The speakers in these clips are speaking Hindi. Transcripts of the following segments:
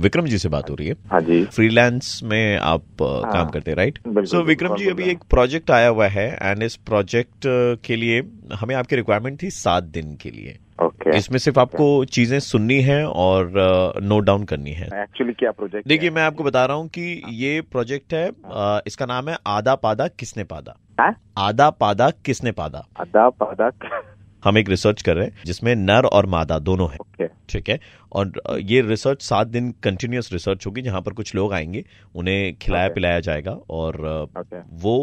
विक्रम जी से बात हो रही है। हाँ जी। फ्रीलांस में आप uh, हाँ। काम करते हैं राइट सो विक्रम जी अभी एक प्रोजेक्ट आया हुआ है एंड इस प्रोजेक्ट के लिए हमें आपकी रिक्वायरमेंट थी सात दिन के लिए। ओके इसमें सिर्फ़ आपको चीज़ें सुननी है और नोट डाउन करनी है। एक्चुअली क्या प्रोजेक्ट देखिए मैं आपको बता रहा हूँ कि ये प्रोजेक्ट है अ, इसका नाम है आधा पादा किसने पादा? हाँ? आधा पादा किसने पादा? आधा पादा हम एक रिसर्च कर रहे हैं जिसमें नर और मादा दोनों है ओके ठीक है और ये रिसर्च सात दिन कंटिन्यूस रिसर्च होगी जहाँ पर कुछ लोग आएँगे उन्हें खिलाया Okay. पिलाया जाएगा और ओके वो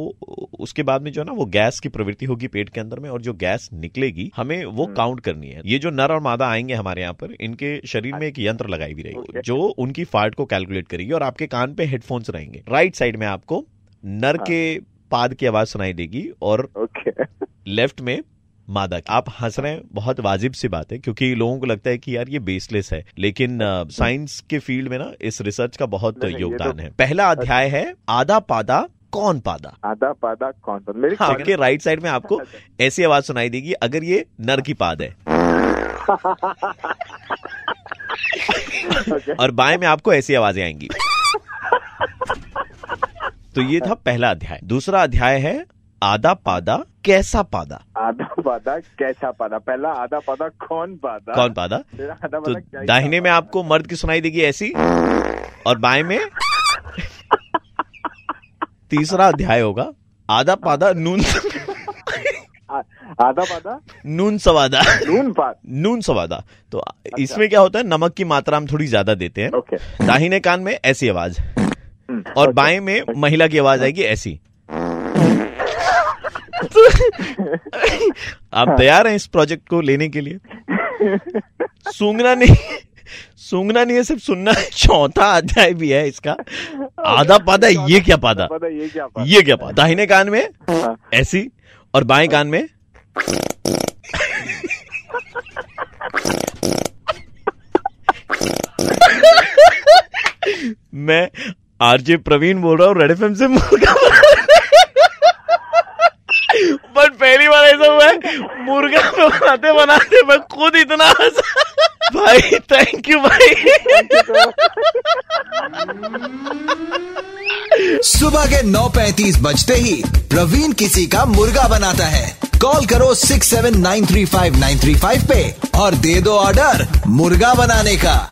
उसके बाद में जो है ना वो गैस की प्रवृत्ति होगी पेट के अंदर में और जो गैस निकलेगी हमें वो। काउंट करनी है ये जो नर और मादा आएँगे हमारे यहाँ पर इनके शरीर में एक यंत्र लगाई हुई रहेगी Okay. जो उनकी फार्ट को कैलकुलेट करेगी और आपके कान पे हेडफोन्स रहेंगे राइट साइड में आपको नर हाँ। के पाद की आवाज़ सुनाई देगी और लेफ़्ट में मादा की। आप हंस रहे हैं बहुत वाजिब सी बात है क्योंकि लोगों को लगता है कि यार ये बेसलेस है। लेकिन साइंस के फ़ील्ड में ना इस रिसर्च का बहुत नहीं, योगदान तो- है। पहला अध्याय है आधा पादा कौन पादा? आधा पादा कौन सा मेरी आपके राइट साइड में आपको ऐसी आवाज़ सुनाई देगी अगर ये नर की पाद है। और बाएँ में आपको ऐसी आवाज़ें आएँगी। तो ये था पहला अध्याय। दूसरा अध्याय है आधा पादा कैसा पादा आधा पादा कैसा पादा पहला आधा पादा कौन पादा कौन पादा आधा तो दाहिने में आपको मर्द की सुनाई देगी ऐसी और बाएँ में? तीसरा अध्याय होगा आधा पादा नून आधा पादा नून सवादा। नून पाद नून सवादा। तो इसमें क्या होता है नमक की मात्रा हम थोड़ी ज़्यादा देते हैं। ओके। दाहिने कान में ऐसी आवाज़ हम्म, और। बाएँ में महिला की आवाज़ आएगी ऐसी। आप तैयार हैं इस प्रोजेक्ट को लेने के लिए? सूंघना नहीं सूंघना नहीं है सिर्फ़ सुनना चौथा अध्याय भी है इसका। आधा पादा ये क्या पादा पादा ये क्या पादा ये क्या पादा दाहिने कान में हाँ, ऐसी और बाएँ कान में? मैं आरजे प्रवीण बोल रहा हूँ रेड एफएम से मुर्गा बट पहली बार ऐसा हुआ है मुर्गा बनाते बनाते मैं खुद इतना भाई थैंक यू भाई। सुबह के 9:35 बजते ही प्रवीण किसी का मुर्गा बनाता है। कॉल करो 6793593 पे और दे दो ऑर्डर मुर्गा बनाने का।